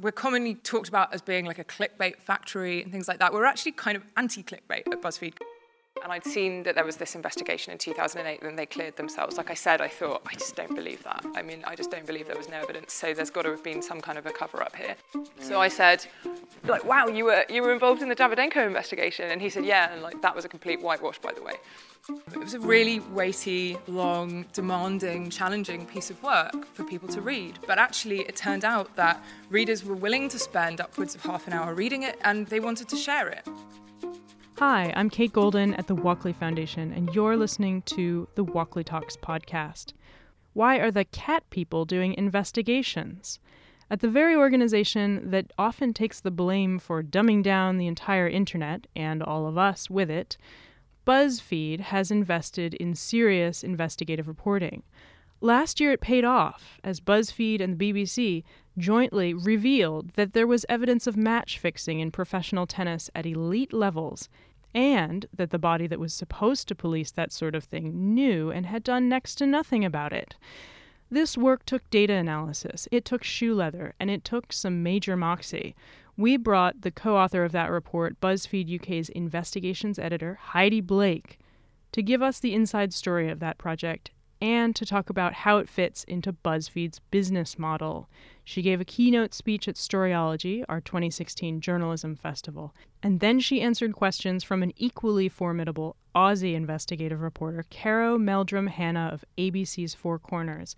we're commonly talked about as being like a clickbait factory and things like that. We're actually kind of anti clickbait at BuzzFeed. And I'd seen that there was this investigation in 2008 and they cleared themselves. Like I said, I thought, I just don't believe that. I mean, I just don't believe there was no evidence. So there's got to have been some kind of a cover up here. So I said, like, wow, you were, you were involved in the Davydenko investigation. And he said, yeah. And like, that was a complete whitewash, by the way. It was a really weighty, long, demanding, challenging piece of work for people to read. But actually, it turned out that readers were willing to spend upwards of half an hour reading it and they wanted to share it. Hi, I'm Kate Golden at the Walkley Foundation, and you're listening to the Walkley Talks podcast. Why are the cat people doing investigations? At the very organization that often takes the blame for dumbing down the entire internet, and all of us with it, BuzzFeed has invested in serious investigative reporting. Last year it paid off, as BuzzFeed and the BBC jointly revealed that there was evidence of match fixing in professional tennis at elite levels and that the body that was supposed to police that sort of thing knew and had done next to nothing about it. This work took data analysis, it took shoe leather, and it took some major moxie. We brought the co author of that report, BuzzFeed UK's investigations editor, Heidi Blake, to give us the inside story of that project and to talk about how it fits into BuzzFeed's business model. She gave a keynote speech at Storyology, our 2016 journalism festival, and then she answered questions from an equally formidable Aussie investigative reporter, Caro Meldrum Hanna of ABC's Four Corners.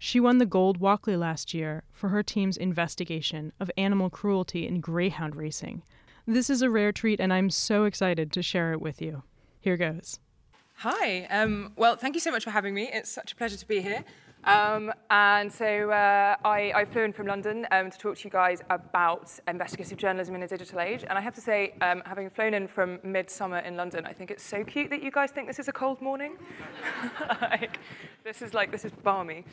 She won the Gold Walkley last year for her team's investigation of animal cruelty in greyhound racing. This is a rare treat, and I'm so excited to share it with you. Here goes. Hi. Um, well, thank you so much for having me. It's such a pleasure to be here. Um, and so uh, I, I flew in from London um, to talk to you guys about investigative journalism in a digital age. And I have to say, um, having flown in from midsummer in London, I think it's so cute that you guys think this is a cold morning. like, this is like, this is balmy.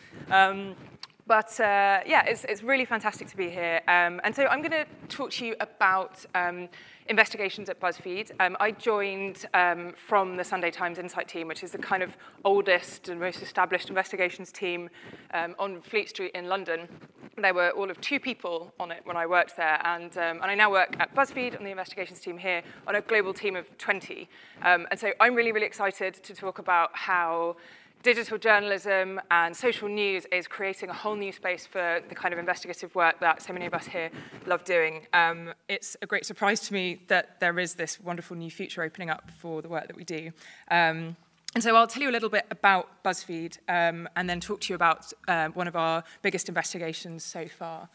But uh, yeah, it's, it's really fantastic to be here. Um, and so I'm going to talk to you about um, investigations at BuzzFeed. Um, I joined um, from the Sunday Times Insight team, which is the kind of oldest and most established investigations team um, on Fleet Street in London. There were all of two people on it when I worked there, and, um, and I now work at BuzzFeed on the investigations team here on a global team of 20. Um, and so I'm really, really excited to talk about how digital journalism and social news is creating a whole new space for the kind of investigative work that so many of us here love doing. Um, it's a great surprise to me that there is this wonderful new future opening up for the work that we do. Um, and so I'll tell you a little bit about BuzzFeed um, and then talk to you about uh, one of our biggest investigations so far.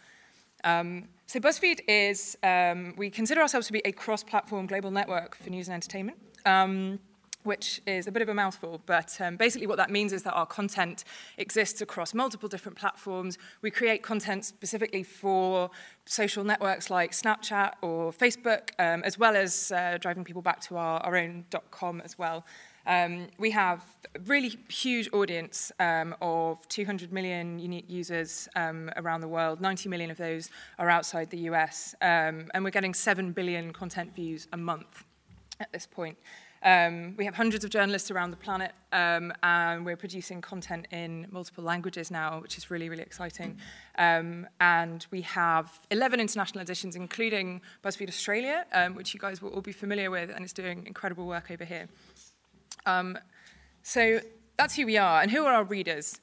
Um, so BuzzFeed is, um, we consider ourselves to be a cross-platform global network for news and entertainment. Um, which is a bit of a mouthful, but um, basically what that means is that our content exists across multiple different platforms. We create content specifically for social networks like Snapchat or Facebook, um, as well as uh, driving people back to our, our own .com as well. Um, we have a really huge audience um, of 200 million unique users um, around the world. 90 million of those are outside the US, um, and we're getting 7 billion content views a month at this point. Um, we have hundreds of journalists around the planet, um, and we're producing content in multiple languages now, which is really, really exciting. Um, and we have 11 international editions, including BuzzFeed Australia, um, which you guys will all be familiar with, and it's doing incredible work over here. Um, so that's who we are, and who are our readers?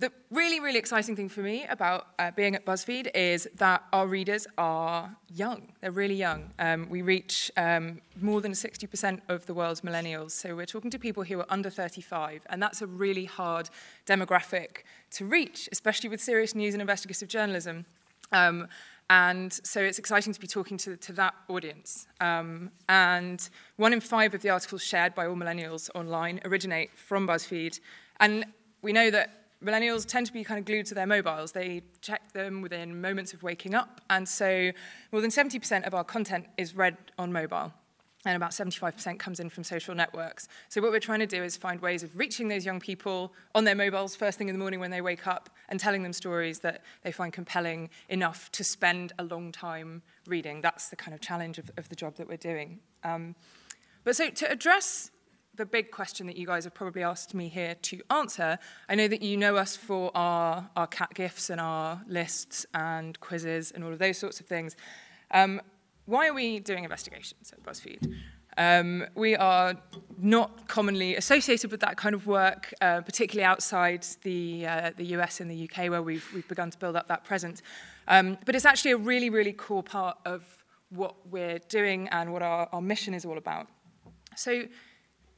The really, really exciting thing for me about uh, being at BuzzFeed is that our readers are young. They're really young. Um, we reach um, more than 60% of the world's millennials. So we're talking to people who are under 35, and that's a really hard demographic to reach, especially with serious news and investigative journalism. Um, and so it's exciting to be talking to, to that audience. Um, and one in five of the articles shared by all millennials online originate from BuzzFeed. And we know that millennials tend to be kind of glued to their mobiles. They check them within moments of waking up. And so more than 70% of our content is read on mobile. And about 75% comes in from social networks. So, what we're trying to do is find ways of reaching those young people on their mobiles first thing in the morning when they wake up and telling them stories that they find compelling enough to spend a long time reading. That's the kind of challenge of, of the job that we're doing. Um, but so, to address the big question that you guys have probably asked me here to answer. I know that you know us for our, our cat gifts and our lists and quizzes and all of those sorts of things. Um, why are we doing investigations at BuzzFeed? Um, we are not commonly associated with that kind of work, uh, particularly outside the, uh, the US and the UK, where we've, we've begun to build up that presence. Um, but it's actually a really, really core part of what we're doing and what our, our mission is all about. So,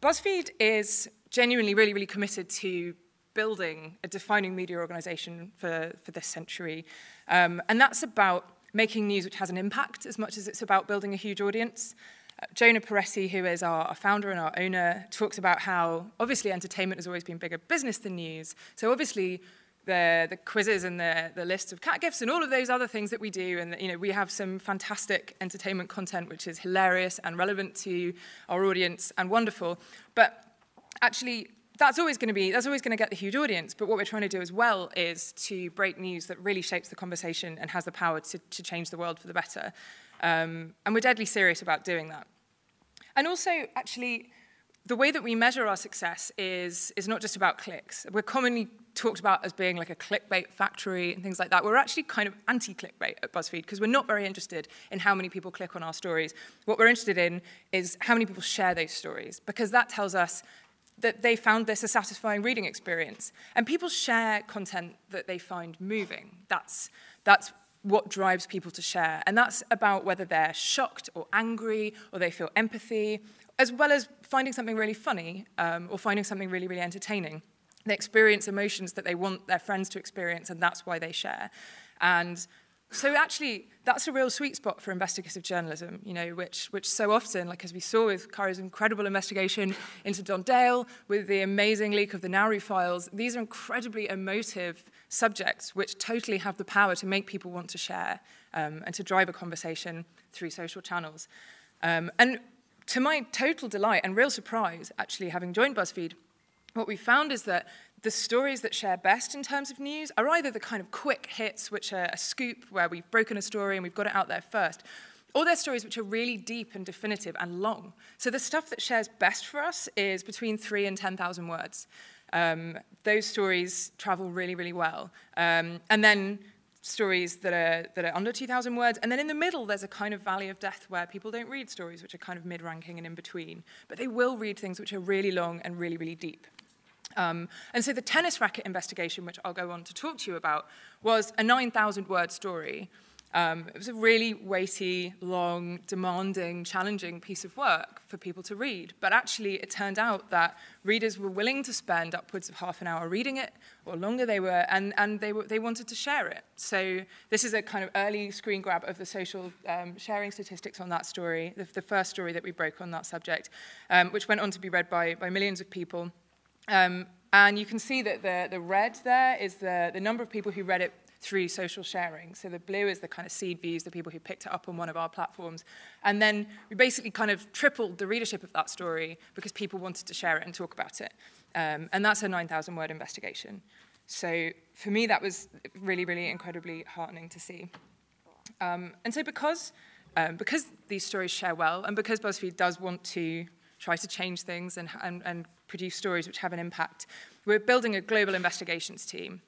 BuzzFeed is genuinely really, really committed to building a defining media organization for, for this century. Um, and that's about making news which has an impact as much as it's about building a huge audience. Uh, Jonah Peretti, who is our, our founder and our owner, talks about how obviously entertainment has always been bigger business than news. So obviously the, the quizzes and the, the lists of cat gifts and all of those other things that we do. And you know, we have some fantastic entertainment content which is hilarious and relevant to our audience and wonderful. But actually, that's always going to be that's always going to get the huge audience but what we're trying to do as well is to break news that really shapes the conversation and has the power to, to change the world for the better um, and we're deadly serious about doing that and also actually the way that we measure our success is is not just about clicks we're commonly talked about as being like a clickbait factory and things like that we're actually kind of anti-clickbait at buzzfeed because we're not very interested in how many people click on our stories what we're interested in is how many people share those stories because that tells us that they found this a satisfying reading experience. And people share content that they find moving. That's, that's what drives people to share. And that's about whether they're shocked or angry or they feel empathy, as well as finding something really funny um, or finding something really, really entertaining. They experience emotions that they want their friends to experience, and that's why they share. And so actually, that's a real sweet spot for investigative journalism, you know, which, which so often, like as we saw with Caro's incredible investigation into Don Dale, with the amazing leak of the Nauru files, these are incredibly emotive subjects which totally have the power to make people want to share um, and to drive a conversation through social channels. Um, and to my total delight and real surprise, actually, having joined BuzzFeed, what we found is that the stories that share best in terms of news are either the kind of quick hits, which are a scoop where we've broken a story and we've got it out there first, or they're stories which are really deep and definitive and long. So the stuff that shares best for us is between three and 10,000 words. Um, those stories travel really, really well. Um, and then stories that are, that are under 2,000 words. And then in the middle, there's a kind of valley of death where people don't read stories which are kind of mid ranking and in between. But they will read things which are really long and really, really deep. Um, and so the tennis racket investigation, which I'll go on to talk to you about, was a 9,000 word story. Um, it was a really weighty, long, demanding, challenging piece of work for people to read. But actually, it turned out that readers were willing to spend upwards of half an hour reading it, or longer they were, and, and they, were, they wanted to share it. So this is a kind of early screen grab of the social um, sharing statistics on that story, the, the, first story that we broke on that subject, um, which went on to be read by, by millions of people. Um, and you can see that the, the red there is the, the number of people who read it through social sharing. So the blue is the kind of seed views, the people who picked it up on one of our platforms. And then we basically kind of tripled the readership of that story because people wanted to share it and talk about it. Um, and that's a 9,000 word investigation. So for me, that was really, really incredibly heartening to see. Um, and so because, um, because these stories share well, and because BuzzFeed does want to try to change things and, and, and produce stories which have an impact. We're building a global investigations team.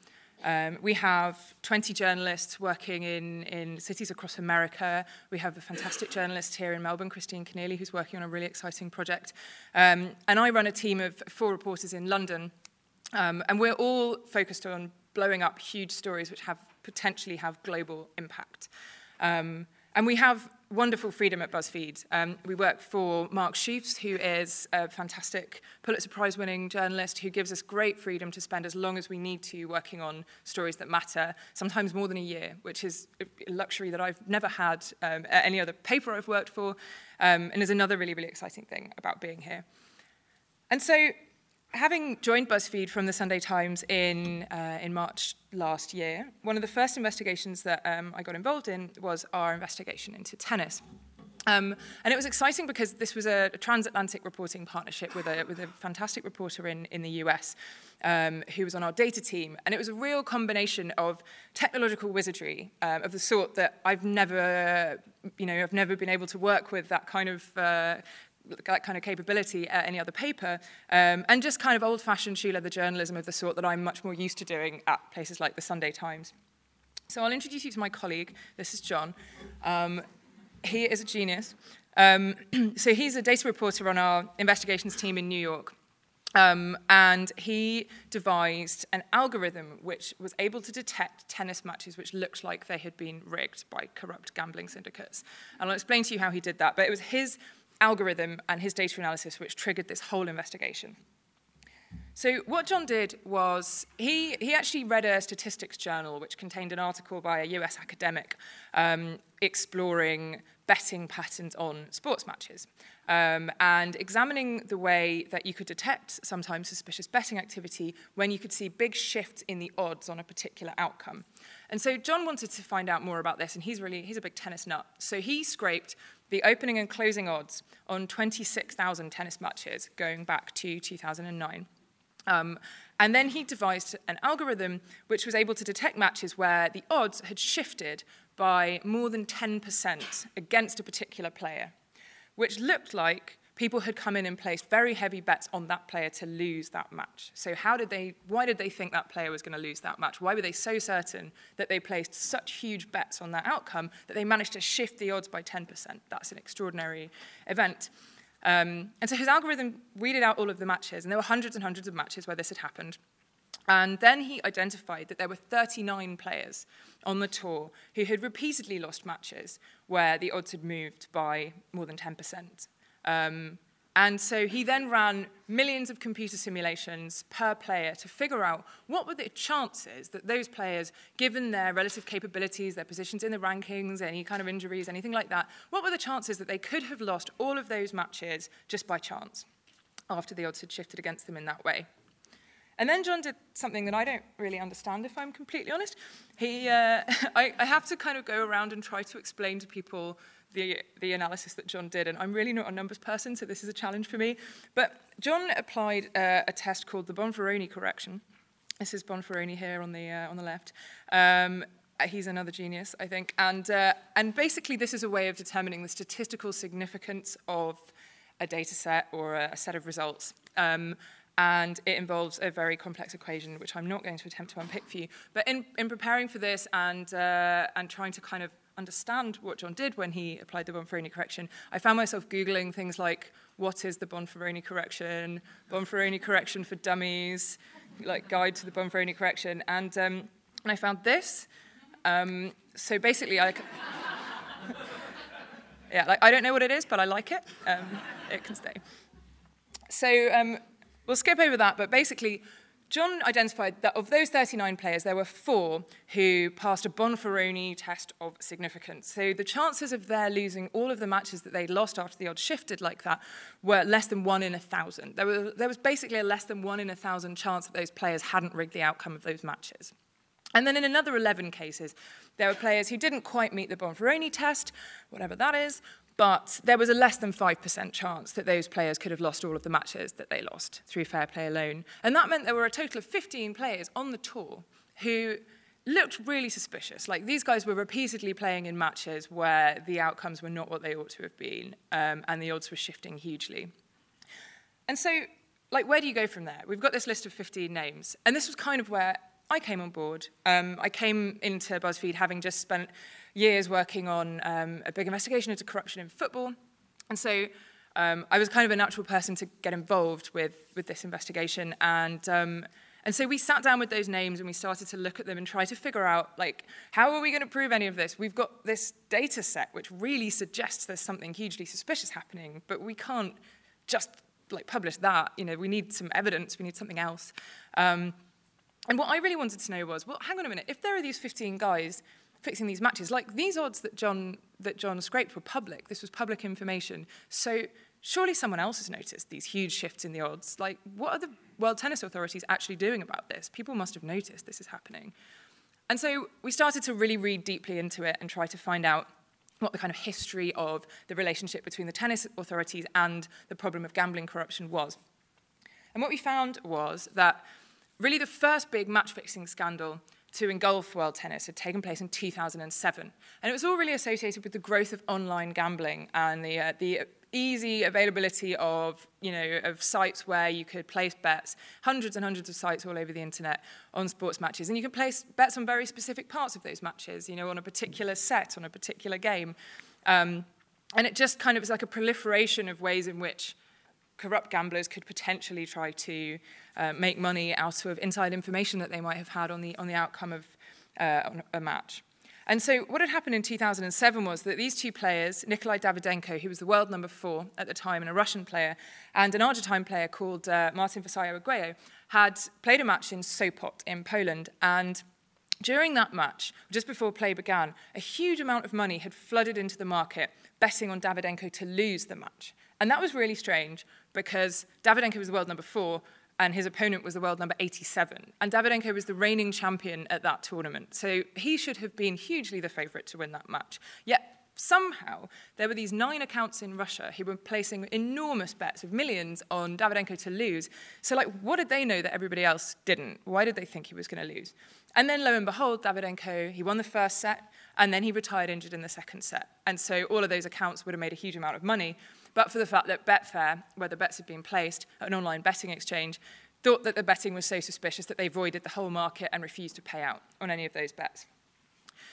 Um, we have 20 journalists working in, in cities across America. We have a fantastic journalist here in Melbourne, Christine Kenneally, who's working on a really exciting project. Um, and I run a team of four reporters in London. Um, and we're all focused on blowing up huge stories which have potentially have global impact. Um, and we have wonderful freedom at BuzzFeed. Um, we work for Mark Schoofs, who is a fantastic Pulitzer Prize winning journalist who gives us great freedom to spend as long as we need to working on stories that matter, sometimes more than a year, which is a luxury that I've never had um, at any other paper I've worked for, um, and is another really, really exciting thing about being here. And so having joined BuzzFeed from the Sunday Times in, uh, in March last year, one of the first investigations that um, I got involved in was our investigation into tennis. Um, and it was exciting because this was a, a transatlantic reporting partnership with a, with a fantastic reporter in, in the US um, who was on our data team. And it was a real combination of technological wizardry um, of the sort that I've never, you know, I've never been able to work with that kind of uh, that kind of capability at any other paper, um, and just kind of old-fashioned shoe leather journalism of the sort that I'm much more used to doing at places like the Sunday Times. So I'll introduce you to my colleague. This is John. Um, he is a genius. Um, so he's a data reporter on our investigations team in New York. Um, and he devised an algorithm which was able to detect tennis matches which looked like they had been rigged by corrupt gambling syndicates. And I'll explain to you how he did that, but it was his algorithm and his data analysis which triggered this whole investigation. So what John did was he, he actually read a statistics journal which contained an article by a US academic um, exploring betting patterns on sports matches um, and examining the way that you could detect sometimes suspicious betting activity when you could see big shifts in the odds on a particular outcome. And so John wanted to find out more about this, and he's really he's a big tennis nut. So he scraped the opening and closing odds on 26,000 tennis matches going back to 2009. Um, and then he devised an algorithm which was able to detect matches where the odds had shifted by more than 10% against a particular player, which looked like people had come in and placed very heavy bets on that player to lose that match. So how did they why did they think that player was going to lose that match? Why were they so certain that they placed such huge bets on that outcome that they managed to shift the odds by 10%? That's an extraordinary event. Um, and so his algorithm weeded out all of the matches, and there were hundreds and hundreds of matches where this had happened. And then he identified that there were 39 players on the tour who had repeatedly lost matches where the odds had moved by more than 10%. Um, and so he then ran millions of computer simulations per player to figure out what were the chances that those players, given their relative capabilities, their positions in the rankings, any kind of injuries, anything like that, what were the chances that they could have lost all of those matches just by chance after the odds had shifted against them in that way. And then John did something that I don't really understand, if I'm completely honest. He, uh, I, I have to kind of go around and try to explain to people the, the analysis that John did, and I'm really not a numbers person, so this is a challenge for me. But John applied uh, a test called the Bonferroni correction. This is Bonferroni here on the, uh, on the left. Um, he's another genius, I think. And, uh, and basically, this is a way of determining the statistical significance of a data set or a, a set of results. Um, and it involves a very complex equation, which I'm not going to attempt to unpick for you. But in, in preparing for this and, uh, and trying to kind of understand what John did when he applied the Bonferroni correction, I found myself Googling things like, what is the Bonferroni correction, Bonferroni correction for dummies, like guide to the Bonferroni correction, and, um, and I found this. Um, so basically, I... yeah, like, I don't know what it is, but I like it. Um, it can stay. So um, we'll skip over that, but basically, John identified that of those 39 players, there were four who passed a Bonferroni test of significance. So the chances of their losing all of the matches that they'd lost after the odds shifted like that were less than one in a thousand. There, were, there was basically a less than one in a thousand chance that those players hadn't rigged the outcome of those matches. And then in another 11 cases, there were players who didn't quite meet the Bonferroni test, whatever that is, but there was a less than 5% chance that those players could have lost all of the matches that they lost through fair play alone. And that meant there were a total of 15 players on the tour who looked really suspicious. Like these guys were repeatedly playing in matches where the outcomes were not what they ought to have been, um, and the odds were shifting hugely. And so, like, where do you go from there? We've got this list of 15 names, and this was kind of where I came on board. Um, I came into BuzzFeed having just spent years working on um, a big investigation into corruption in football. And so um, I was kind of a natural person to get involved with, with this investigation. And, um, and so we sat down with those names and we started to look at them and try to figure out, like, how are we going to prove any of this? We've got this data set which really suggests there's something hugely suspicious happening, but we can't just like publish that. You know, we need some evidence. We need something else. Um, and what I really wanted to know was, well, hang on a minute. If there are these 15 guys fixing these matches. Like these odds that John that John scraped were public. This was public information. So surely someone else has noticed these huge shifts in the odds. Like what are the World Tennis Authorities actually doing about this? People must have noticed this is happening. And so we started to really read deeply into it and try to find out what the kind of history of the relationship between the tennis authorities and the problem of gambling corruption was. And what we found was that really the first big match fixing scandal to engulf world tennis had taken place in 2007. And it was all really associated with the growth of online gambling and the, uh, the easy availability of, you know, of sites where you could place bets, hundreds and hundreds of sites all over the internet on sports matches. And you can place bets on very specific parts of those matches, you know, on a particular set, on a particular game. Um, and it just kind of is like a proliferation of ways in which corrupt gamblers could potentially try to uh, make money out of inside information that they might have had on the, on the outcome of uh, a match. And so what had happened in 2007 was that these two players, Nikolai Davydenko, who was the world number four at the time and a Russian player, and an Argentine player called uh, Martin Vassallo Arguello, had played a match in Sopot in Poland. And during that match, just before play began, a huge amount of money had flooded into the market, betting on Davydenko to lose the match. And that was really strange because Davydenko was the world number four, and his opponent was the world number 87. And Davydenko was the reigning champion at that tournament. So he should have been hugely the favourite to win that match. Yet somehow there were these nine accounts in Russia who were placing enormous bets of millions on Davydenko to lose. So like what did they know that everybody else didn't? Why did they think he was going to lose? And then lo and behold, Davydenko, he won the first set and then he retired injured in the second set. And so all of those accounts would have made a huge amount of money but for the fact that Betfair, where the bets had been placed, an online betting exchange, thought that the betting was so suspicious that they voided the whole market and refused to pay out on any of those bets.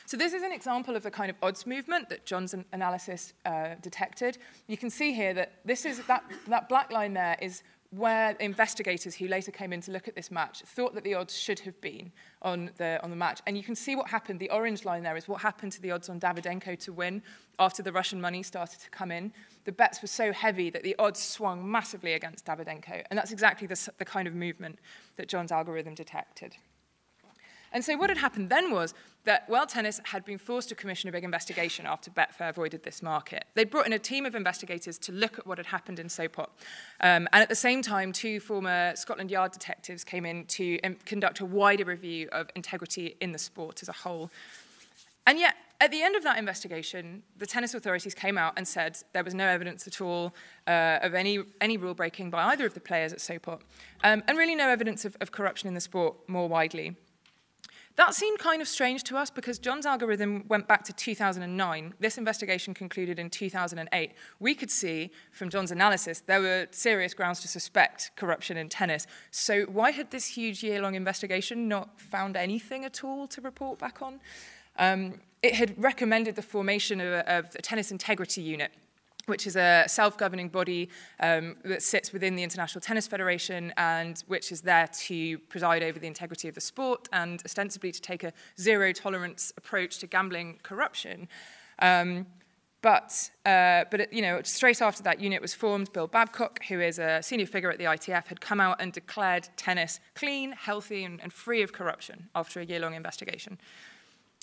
So this is an example of the kind of odds movement that John's analysis uh, detected. You can see here that this is that, that black line there is where investigators who later came in to look at this match thought that the odds should have been on the, on the match. And you can see what happened. The orange line there is what happened to the odds on Davydenko to win after the Russian money started to come in. The bets were so heavy that the odds swung massively against Davydenko. And that's exactly the, the kind of movement that John's algorithm detected. And so what had happened then was that World Tennis had been forced to commission a big investigation after Betfair avoided this market. They'd brought in a team of investigators to look at what had happened in Sopot. Um, and at the same time, two former Scotland Yard detectives came in to um, conduct a wider review of integrity in the sport as a whole. And yet, at the end of that investigation, the tennis authorities came out and said there was no evidence at all uh, of any, any rule breaking by either of the players at Sopot, um, and really no evidence of, of corruption in the sport more widely. That seemed kind of strange to us because John's algorithm went back to 2009. This investigation concluded in 2008. We could see from John's analysis there were serious grounds to suspect corruption in tennis. So why had this huge year-long investigation not found anything at all to report back on? Um, it had recommended the formation of a, of a tennis integrity unit which is a self-governing body um, that sits within the International Tennis Federation and which is there to preside over the integrity of the sport and ostensibly to take a zero-tolerance approach to gambling corruption. Um, but, uh, but you know, straight after that unit was formed, Bill Babcock, who is a senior figure at the ITF, had come out and declared tennis clean, healthy, and, and free of corruption after a year-long investigation.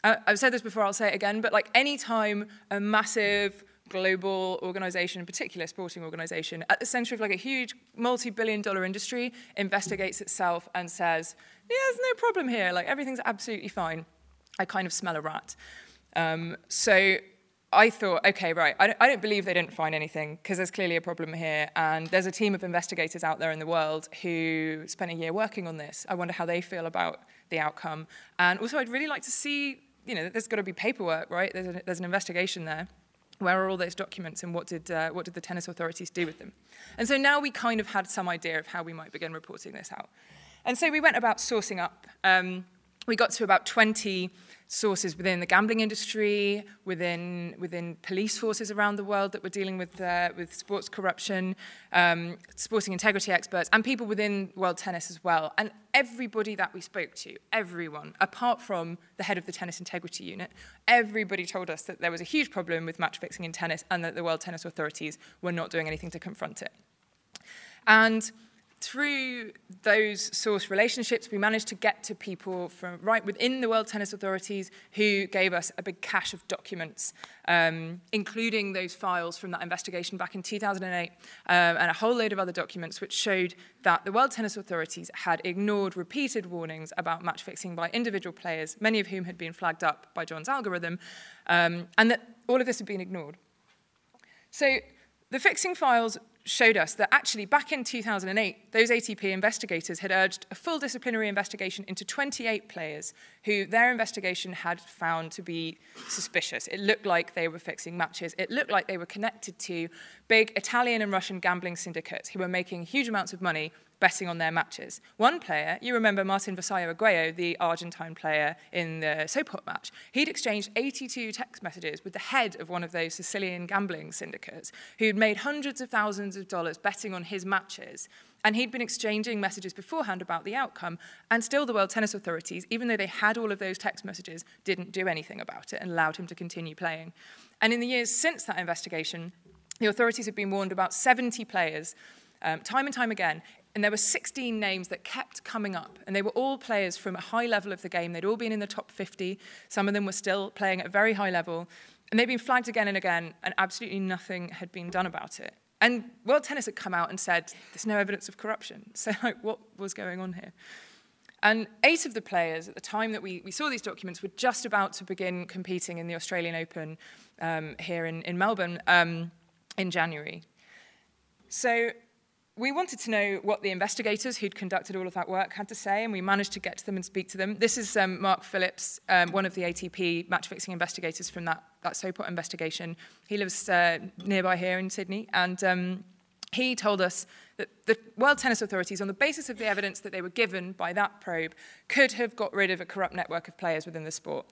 Uh, I've said this before, I'll say it again, but like any time a massive global organization, in particular sporting organization, at the center of like a huge multi-billion dollar industry, investigates itself and says, yeah, there's no problem here, like everything's absolutely fine. I kind of smell a rat. Um, so I thought, okay, right, I don't, I don't believe they didn't find anything because there's clearly a problem here. And there's a team of investigators out there in the world who spent a year working on this. I wonder how they feel about the outcome. And also, I'd really like to see, you know, there's got to be paperwork, right? There's, a, there's an investigation there. Where are all those documents and what did, uh, what did the tennis authorities do with them? And so now we kind of had some idea of how we might begin reporting this out. And so we went about sourcing up. Um, we got to about 20 sources within the gambling industry, within, within police forces around the world that were dealing with, uh, with sports corruption, um, sporting integrity experts, and people within world tennis as well. And everybody that we spoke to, everyone, apart from the head of the tennis integrity unit, everybody told us that there was a huge problem with match fixing in tennis and that the World Tennis Authorities were not doing anything to confront it. And through those source relationships, we managed to get to people from right within the World Tennis Authorities who gave us a big cache of documents, um, including those files from that investigation back in 2008 um, and a whole load of other documents which showed that the World Tennis Authorities had ignored repeated warnings about match fixing by individual players, many of whom had been flagged up by John's algorithm, um, and that all of this had been ignored. So the fixing files showed us that actually back in 2008, those ATP investigators had urged a full disciplinary investigation into 28 players who their investigation had found to be suspicious. It looked like they were fixing matches. It looked like they were connected to big Italian and Russian gambling syndicates who were making huge amounts of money betting on their matches. One player, you remember Martin Vassallo Arguello, the Argentine player in the Sopot match, he'd exchanged 82 text messages with the head of one of those Sicilian gambling syndicates who'd made hundreds of thousands of dollars betting on his matches. And he'd been exchanging messages beforehand about the outcome, and still the World Tennis Authorities, even though they had all of those text messages, didn't do anything about it and allowed him to continue playing. And in the years since that investigation, the authorities have been warned about 70 players um, time and time again and there were 16 names that kept coming up, and they were all players from a high level of the game. They'd all been in the top 50. Some of them were still playing at a very high level, and they'd been flagged again and again, and absolutely nothing had been done about it. And World Tennis had come out and said, there's no evidence of corruption. So, like, what was going on here? And eight of the players at the time that we, we saw these documents were just about to begin competing in the Australian Open um, here in, in Melbourne um, in January. So we wanted to know what the investigators who'd conducted all of that work had to say, and we managed to get to them and speak to them. This is um, Mark Phillips, um, one of the ATP match-fixing investigators from that, that Sopot investigation. He lives uh, nearby here in Sydney, and um, he told us that the World Tennis Authorities, on the basis of the evidence that they were given by that probe, could have got rid of a corrupt network of players within the sport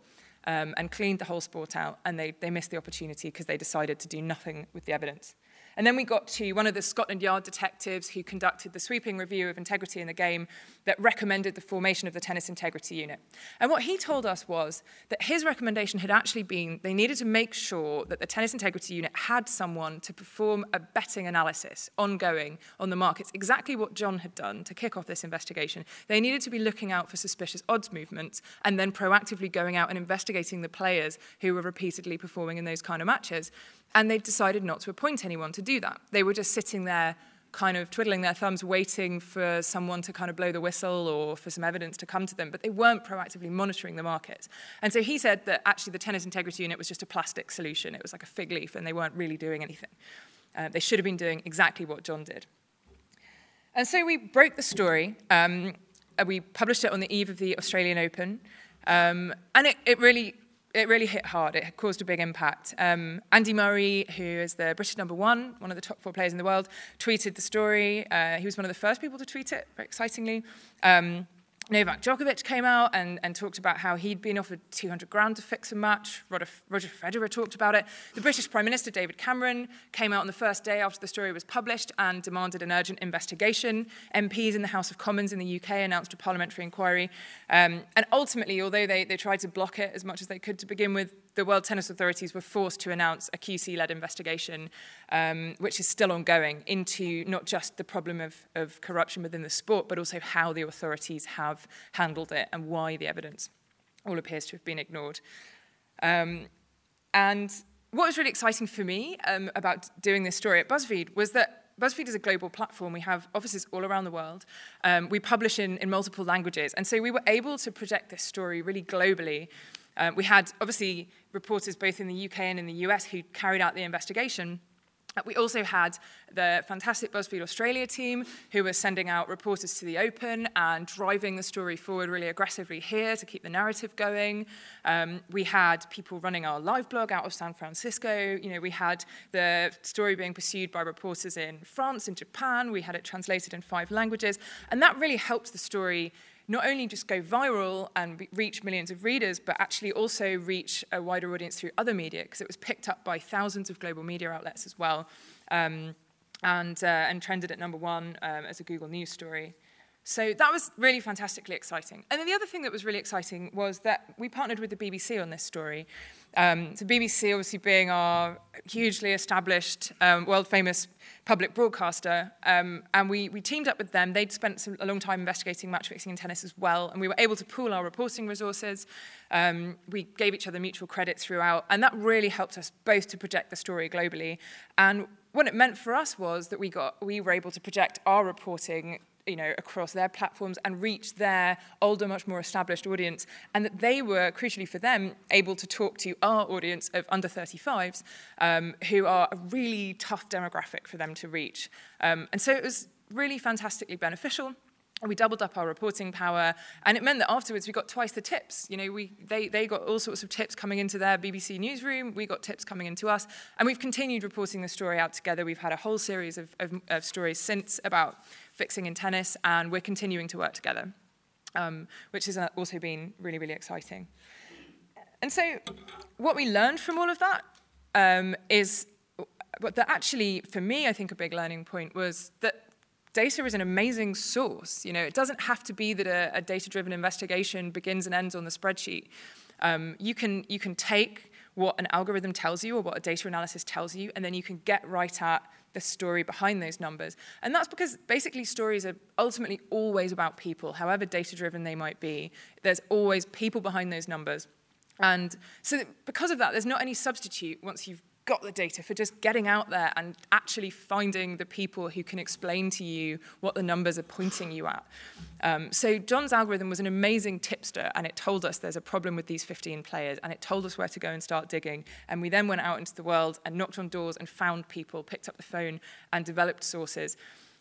um, and cleaned the whole sport out, and they, they missed the opportunity because they decided to do nothing with the evidence. And then we got to one of the Scotland Yard detectives who conducted the sweeping review of integrity in the game that recommended the formation of the Tennis Integrity Unit. And what he told us was that his recommendation had actually been they needed to make sure that the Tennis Integrity Unit had someone to perform a betting analysis ongoing on the markets, exactly what John had done to kick off this investigation. They needed to be looking out for suspicious odds movements and then proactively going out and investigating the players who were repeatedly performing in those kind of matches. And they decided not to appoint anyone to do that. They were just sitting there kind of twiddling their thumbs, waiting for someone to kind of blow the whistle or for some evidence to come to them, but they weren't proactively monitoring the market. And so he said that actually the tennis integrity unit was just a plastic solution. It was like a fig leaf, and they weren't really doing anything. Uh, they should have been doing exactly what John did. And so we broke the story. Um, we published it on the eve of the Australian Open. Um, and it, it really it really hit hard. It caused a big impact. Um, Andy Murray, who is the British number one, one of the top four players in the world, tweeted the story. Uh, he was one of the first people to tweet it, very excitingly. Um, Novak Djokovic came out and, and talked about how he'd been offered 200 grand to fix a match. Roger, Roger Federer talked about it. The British Prime Minister, David Cameron, came out on the first day after the story was published and demanded an urgent investigation. MPs in the House of Commons in the UK announced a parliamentary inquiry. Um, and ultimately, although they, they tried to block it as much as they could to begin with, the World Tennis Authorities were forced to announce a QC-led investigation, um, which is still ongoing, into not just the problem of, of corruption within the sport, but also how the authorities have handled it and why the evidence all appears to have been ignored. Um, and what was really exciting for me um, about doing this story at BuzzFeed was that BuzzFeed is a global platform. We have offices all around the world. Um, we publish in, in multiple languages. And so we were able to project this story really globally um, we had, obviously, reporters both in the UK and in the US who carried out the investigation. Uh, we also had the fantastic BuzzFeed Australia team who were sending out reporters to the Open and driving the story forward really aggressively here to keep the narrative going. Um, we had people running our live blog out of San Francisco. You know, we had the story being pursued by reporters in France and Japan. We had it translated in five languages. And that really helped the story not only just go viral and reach millions of readers, but actually also reach a wider audience through other media, because it was picked up by thousands of global media outlets as well, um, and, uh, and trended at number one um, as a Google News story. So that was really fantastically exciting. And then the other thing that was really exciting was that we partnered with the BBC on this story. Um, so BBC obviously being our hugely established, um, world-famous public broadcaster, um, and we, we teamed up with them. They'd spent some, a long time investigating match fixing in tennis as well, and we were able to pool our reporting resources. Um, we gave each other mutual credit throughout, and that really helped us both to project the story globally. And what it meant for us was that we got we were able to project our reporting you know, across their platforms and reach their older, much more established audience, and that they were, crucially for them, able to talk to our audience of under 35s, um, who are a really tough demographic for them to reach. Um, and so it was really fantastically beneficial we doubled up our reporting power and it meant that afterwards we got twice the tips. You know we they, they got all sorts of tips coming into their bbc newsroom we got tips coming into us and we've continued reporting the story out together. We've had a whole series of, of, of stories since about fixing in tennis and we're continuing to work together um, which has also been really really exciting. And so what we learned from all of that um, is but that actually for me i think a big learning point was that data is an amazing source. You know, it doesn't have to be that a, a data-driven investigation begins and ends on the spreadsheet. Um, you, can, you can take what an algorithm tells you or what a data analysis tells you, and then you can get right at the story behind those numbers. And that's because basically stories are ultimately always about people, however data-driven they might be. There's always people behind those numbers. And so because of that, there's not any substitute once you've got the data, for just getting out there and actually finding the people who can explain to you what the numbers are pointing you at. Um, so John's algorithm was an amazing tipster, and it told us there's a problem with these 15 players, and it told us where to go and start digging. And we then went out into the world and knocked on doors and found people, picked up the phone, and developed sources.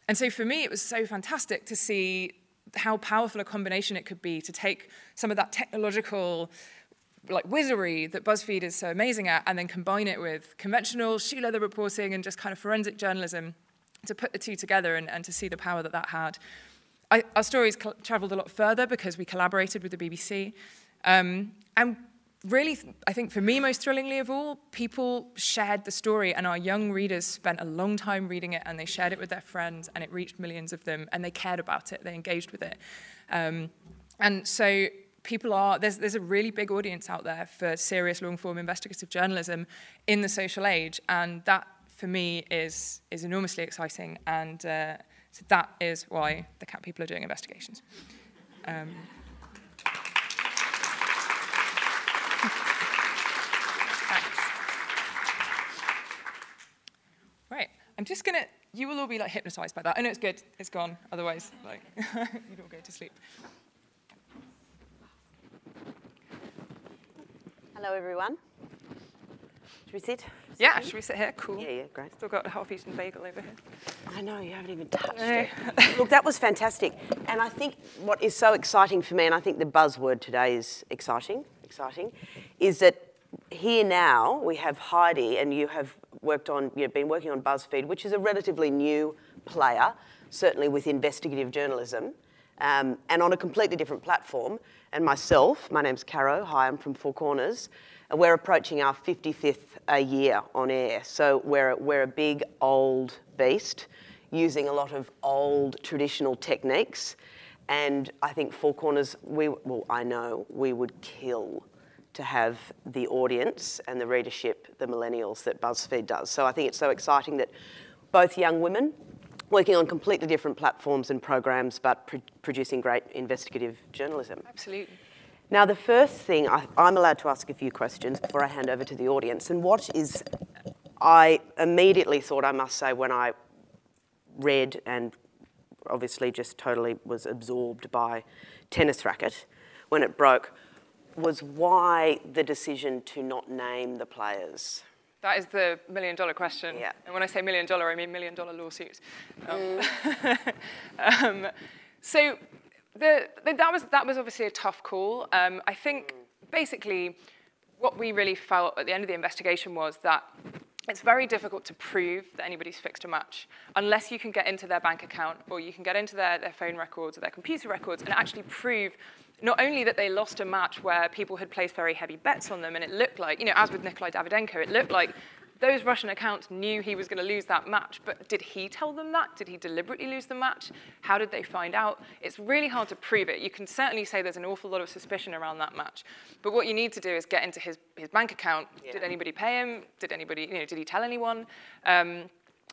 And so for me, it was so fantastic to see how powerful a combination it could be to take some of that technological like wizardry that BuzzFeed is so amazing at, and then combine it with conventional shoe leather reporting and just kind of forensic journalism to put the two together and, and to see the power that that had. I, our stories traveled a lot further because we collaborated with the BBC. Um, and really, I think for me, most thrillingly of all, people shared the story, and our young readers spent a long time reading it, and they shared it with their friends, and it reached millions of them, and they cared about it, they engaged with it. Um, and so people are there's there's a really big audience out there for serious long form investigative journalism in the social age and that for me is is enormously exciting and uh, so that is why the cat people are doing investigations. Um, right i'm just gonna you will all be like hypnotized by that. I know it's good it's gone otherwise like you'd all go to sleep Hello, everyone. Should we sit? Yeah, should we sit here? Cool. Yeah, yeah, great. Still got a half-eaten bagel over here. I know, you haven't even touched it. Look, that was fantastic. And I think what is so exciting for me, and I think the buzzword today is exciting, exciting, is that here now we have Heidi, and you have worked on, you've been working on BuzzFeed, which is a relatively new player, certainly with investigative journalism, um, and on a completely different platform and myself. My name's Caro. Hi, I'm from Four Corners. And we're approaching our 55th a year on air. So we're, we're a big old beast using a lot of old traditional techniques. And I think Four Corners, we, well, I know we would kill to have the audience and the readership, the millennials that BuzzFeed does. So I think it's so exciting that both young women working on completely different platforms and programs, but pr- producing great investigative journalism. Absolutely. Now, the first thing I, I'm allowed to ask a few questions before I hand over to the audience, and what is I immediately thought I must say when I read and obviously just totally was absorbed by tennis racket when it broke was why the decision to not name the players. That is the million dollar question. Yeah. And when I say million dollar, I mean million dollar lawsuits. Um, mm. um, so the, the, that, was, that was obviously a tough call. Um, I think basically what we really felt at the end of the investigation was that it's very difficult to prove that anybody's fixed a match unless you can get into their bank account or you can get into their, their phone records or their computer records and actually prove not only that they lost a match where people had placed very heavy bets on them, and it looked like, you know, as with Nikolai Davydenko, it looked like those Russian accounts knew he was going to lose that match, but did he tell them that? Did he deliberately lose the match? How did they find out? It's really hard to prove it. You can certainly say there's an awful lot of suspicion around that match, but what you need to do is get into his, his bank account. Yeah. Did anybody pay him? Did anybody, you know, did he tell anyone? Um,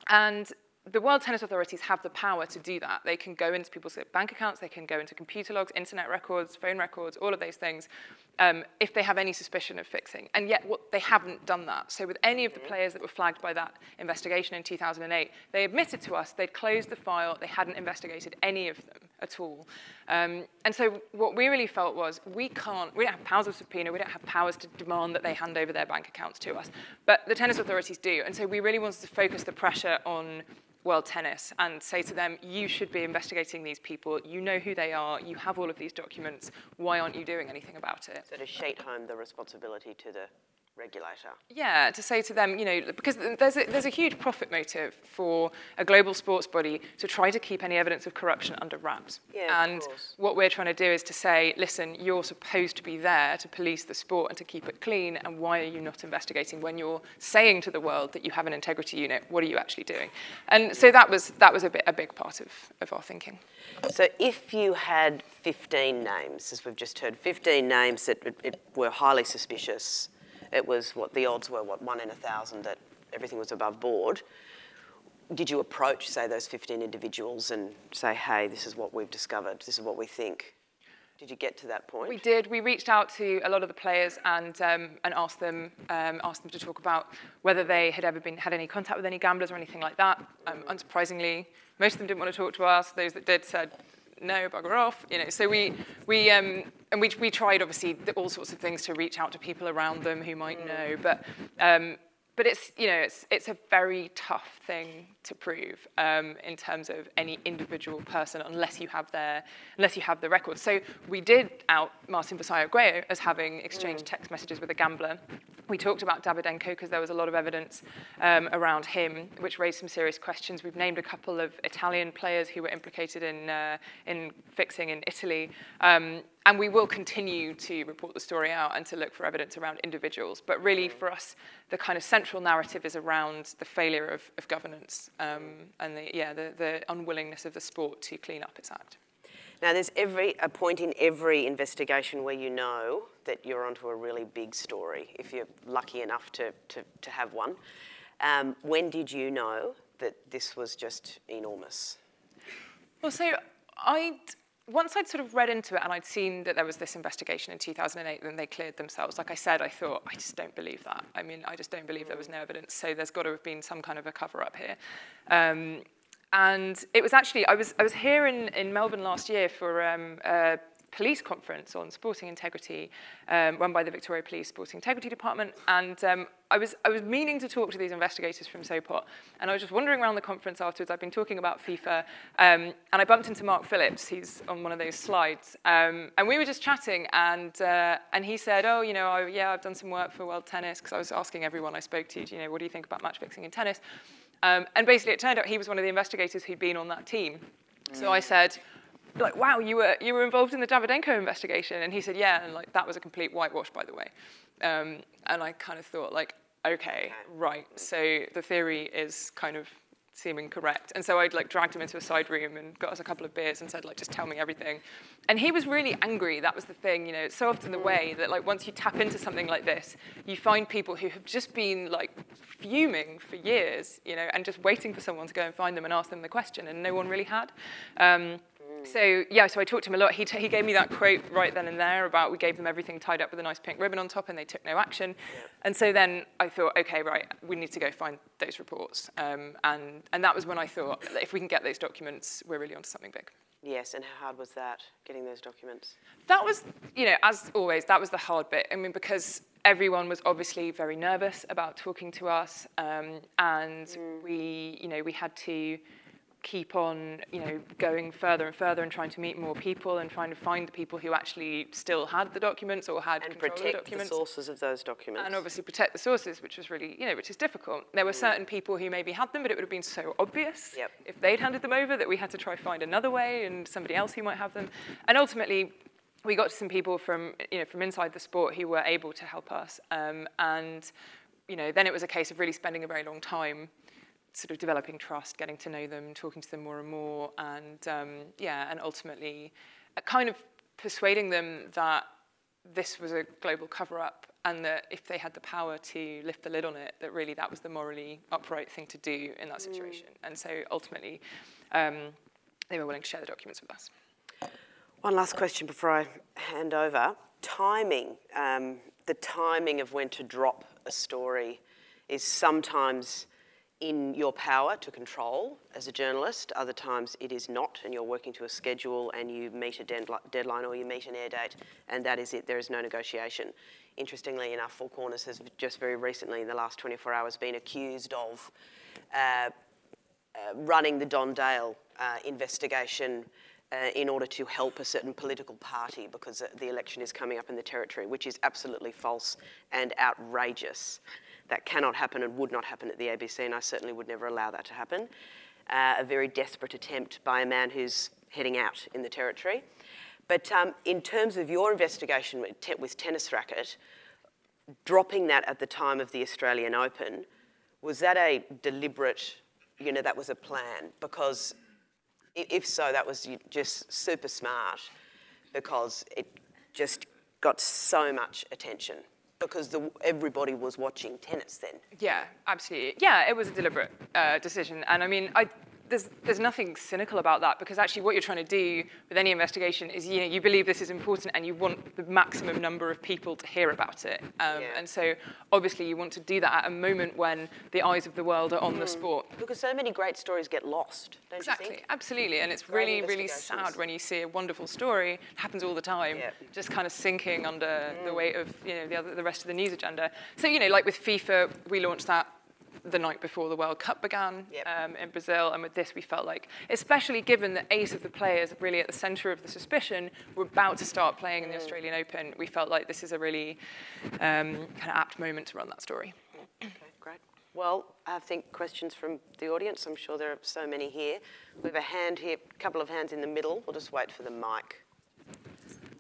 and the World Tennis Authorities have the power to do that. They can go into people's bank accounts, they can go into computer logs, internet records, phone records, all of those things. Um, if they have any suspicion of fixing. And yet what, they haven't done that. So with any of the players that were flagged by that investigation in 2008, they admitted to us they'd closed the file, they hadn't investigated any of them at all. Um, and so what we really felt was we can't, we don't have powers of subpoena, we don't have powers to demand that they hand over their bank accounts to us, but the tennis authorities do. And so we really wanted to focus the pressure on World Tennis and say to them, you should be investigating these people, you know who they are, you have all of these documents, why aren't you doing anything about it? So to sheet home the responsibility to the regulator. Yeah, to say to them, you know, because there's a, there's a huge profit motive for a global sports body to try to keep any evidence of corruption under wraps. Yeah, and what we're trying to do is to say, listen, you're supposed to be there to police the sport and to keep it clean, and why are you not investigating when you're saying to the world that you have an integrity unit? What are you actually doing? And so that was that was a bit a big part of, of our thinking. So if you had 15 names, as we've just heard, 15 names that it, it were highly suspicious it was what the odds were, what, one in a thousand that everything was above board. Did you approach, say, those 15 individuals and say, hey, this is what we've discovered, this is what we think? Did you get to that point? We did. We reached out to a lot of the players and um, and asked them um, asked them to talk about whether they had ever been had any contact with any gamblers or anything like that. Um, unsurprisingly, most of them didn't want to talk to us. Those that did said, no, bugger off. You know, so we, we, um, and we, we tried obviously all sorts of things to reach out to people around them who might know, but um, but it's you know it's it's a very tough thing to prove um, in terms of any individual person unless you have their unless you have the record. So we did out Martin Vassallo as having exchanged text messages with a gambler. We talked about Davydenko because there was a lot of evidence um, around him, which raised some serious questions. We've named a couple of Italian players who were implicated in uh, in fixing in Italy. Um, and we will continue to report the story out and to look for evidence around individuals. But really, for us, the kind of central narrative is around the failure of, of governance um, and the, yeah, the, the unwillingness of the sport to clean up its act. Now, there's every a point in every investigation where you know that you're onto a really big story, if you're lucky enough to, to, to have one. Um, when did you know that this was just enormous? Well, so I once I'd sort of read into it and I'd seen that there was this investigation in 2008 and they cleared themselves, like I said, I thought, I just don't believe that. I mean, I just don't believe there was no evidence, so there's got to have been some kind of a cover-up here. Um, and it was actually, I was, I was here in, in Melbourne last year for um, police conference on sporting integrity um, run by the Victoria Police Sporting Integrity Department. And um, I, was, I was meaning to talk to these investigators from SOPOT. And I was just wandering around the conference afterwards. I've been talking about FIFA. Um, and I bumped into Mark Phillips. He's on one of those slides. Um, and we were just chatting. And, uh, and he said, oh, you know, I, yeah, I've done some work for World Tennis. Because I was asking everyone I spoke to, you know, what do you think about match fixing in tennis? Um, and basically, it turned out he was one of the investigators who'd been on that team. So I said, like, wow, you were, you were involved in the Davydenko investigation? And he said, yeah, and like, that was a complete whitewash, by the way. Um, and I kind of thought, like, okay, right. So the theory is kind of seeming correct. And so I'd like dragged him into a side room and got us a couple of beers and said, like, just tell me everything. And he was really angry. That was the thing, you know, it's so often the way that like once you tap into something like this, you find people who have just been like fuming for years, you know, and just waiting for someone to go and find them and ask them the question, and no one really had. Um, so yeah, so I talked to him a lot. He, he gave me that quote right then and there about we gave them everything tied up with a nice pink ribbon on top and they took no action. Yeah. And so then I thought, okay, right, we need to go find those reports. Um, and, and that was when I thought, if we can get those documents, we're really onto something big. Yes, and how hard was that, getting those documents? That was, you know, as always, that was the hard bit. I mean, because everyone was obviously very nervous about talking to us, um, and mm. we, you know, we had to keep on, you know, going further and further and trying to meet more people and trying to find the people who actually still had the documents or had and control protect the documents. the sources of those documents. And obviously protect the sources, which was really, you know, which is difficult. There were mm. certain people who maybe had them, but it would have been so obvious yep. if they'd handed them over that we had to try find another way and somebody else who might have them. And ultimately, we got some people from, you know, from inside the sport who were able to help us. Um, and, you know, then it was a case of really spending a very long time sort of developing trust, getting to know them, talking to them more and more, and um, yeah, and ultimately uh, kind of persuading them that this was a global cover-up and that if they had the power to lift the lid on it, that really that was the morally upright thing to do in that mm. situation. Mm. And so ultimately, um, they were willing to share the documents with us. One last question before I hand over. timing, um, the timing of when to drop a story is sometimes in your power to control as a journalist. Other times it is not, and you're working to a schedule and you meet a deadline or you meet an air date, and that is it. There is no negotiation. Interestingly enough, Four Corners has just very recently, in the last 24 hours, been accused of uh, uh, running the Don Dale uh, investigation uh, in order to help a certain political party because the election is coming up in the territory, which is absolutely false and outrageous. That cannot happen and would not happen at the ABC, and I certainly would never allow that to happen. Uh, a very desperate attempt by a man who's heading out in the territory. But um, in terms of your investigation with, te- with tennis racket, dropping that at the time of the Australian Open, was that a deliberate you know, that was a plan because if so, that was just super smart because it just got so much attention because the, everybody was watching tennis then. Yeah, absolutely. Yeah, it was a deliberate uh, decision, and I mean, I there's, there's nothing cynical about that because actually what you're trying to do with any investigation is you know you believe this is important and you want the maximum number of people to hear about it um, yeah. and so obviously you want to do that at a moment when the eyes of the world are on mm. the sport because so many great stories get lost don't exactly you think? absolutely and it's great really really sad when you see a wonderful story it happens all the time yeah. just kind of sinking under mm. the weight of you know the, other, the rest of the news agenda so you know like with FIFA we launched that the night before the World Cup began yep. um, in Brazil. And with this, we felt like, especially given that eight of the players really at the centre of the suspicion were about to start playing in the. Australian Open, we felt like this is a really um, kind of apt moment to run that story. Okay, great. Well, I think questions from the audience. I'm sure there are so many here. We have a hand here, a couple of hands in the middle. We'll just wait for the mic.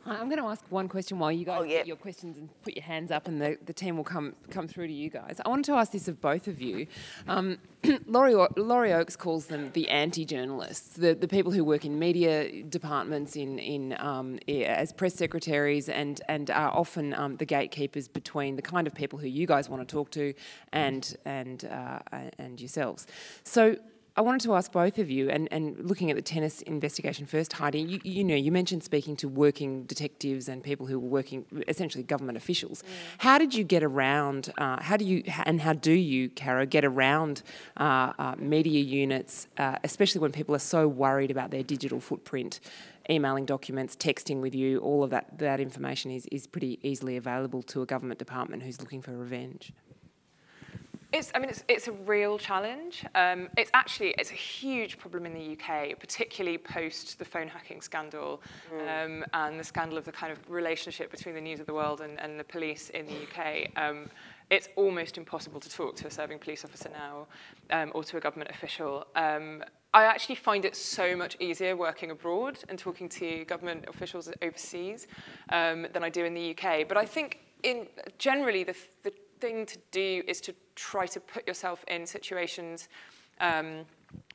I'm going to ask one question while you guys oh, yeah. get your questions and put your hands up, and the, the team will come come through to you guys. I wanted to ask this of both of you. Um, Laurie, Laurie Oakes calls them the anti-journalists, the, the people who work in media departments, in in um, as press secretaries, and and are often um, the gatekeepers between the kind of people who you guys want to talk to, and and uh, and yourselves. So I wanted to ask both of you, and, and looking at the tennis investigation first, Heidi, you, you know, you mentioned speaking to working detectives and people who were working, essentially government officials. Mm. How did you get around, uh, how do you, and how do you, Caro, get around uh, uh, media units, uh, especially when people are so worried about their digital footprint? Emailing documents, texting with you, all of that, that information is, is pretty easily available to a government department who's looking for revenge. It's, I mean, it's, it's a real challenge. Um, it's actually, it's a huge problem in the UK, particularly post the phone hacking scandal mm. um, and the scandal of the kind of relationship between the News of the World and, and the police in the UK. Um, it's almost impossible to talk to a serving police officer now um, or to a government official. Um, I actually find it so much easier working abroad and talking to government officials overseas um, than I do in the UK. But I think in generally the, the thing to do is to try to put yourself in situations um,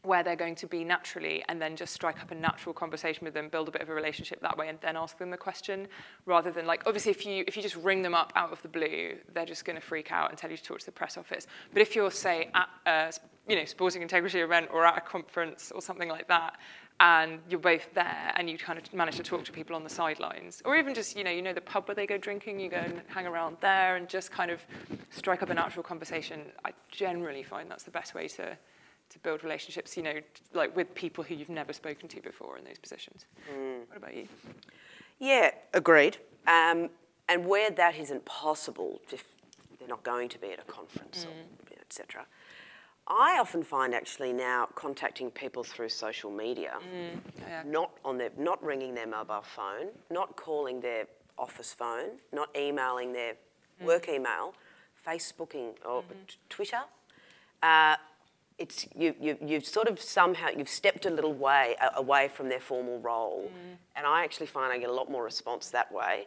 where they're going to be naturally and then just strike up a natural conversation with them build a bit of a relationship that way and then ask them the question rather than like obviously if you if you just ring them up out of the blue they're just going to freak out and tell you to talk to the press office. But if you're say at a you know sporting integrity event or at a conference or something like that and you're both there and you kind of manage to talk to people on the sidelines. Or even just you know you know the pub where they go drinking you go and hang around there and just kind of strike up a natural conversation. I generally find that's the best way to to build relationships you know like with people who you've never spoken to before in those positions. Mm. what about you? Yeah agreed. Um, and where that isn't possible if they're not going to be at a conference mm. or etc I often find actually now contacting people through social media, mm, yeah. not on their, not ringing their mobile phone, not calling their office phone, not emailing their mm. work email, Facebooking or mm-hmm. Twitter. Uh, it's you, you, you've sort of somehow you've stepped a little way uh, away from their formal role, mm. and I actually find I get a lot more response that way.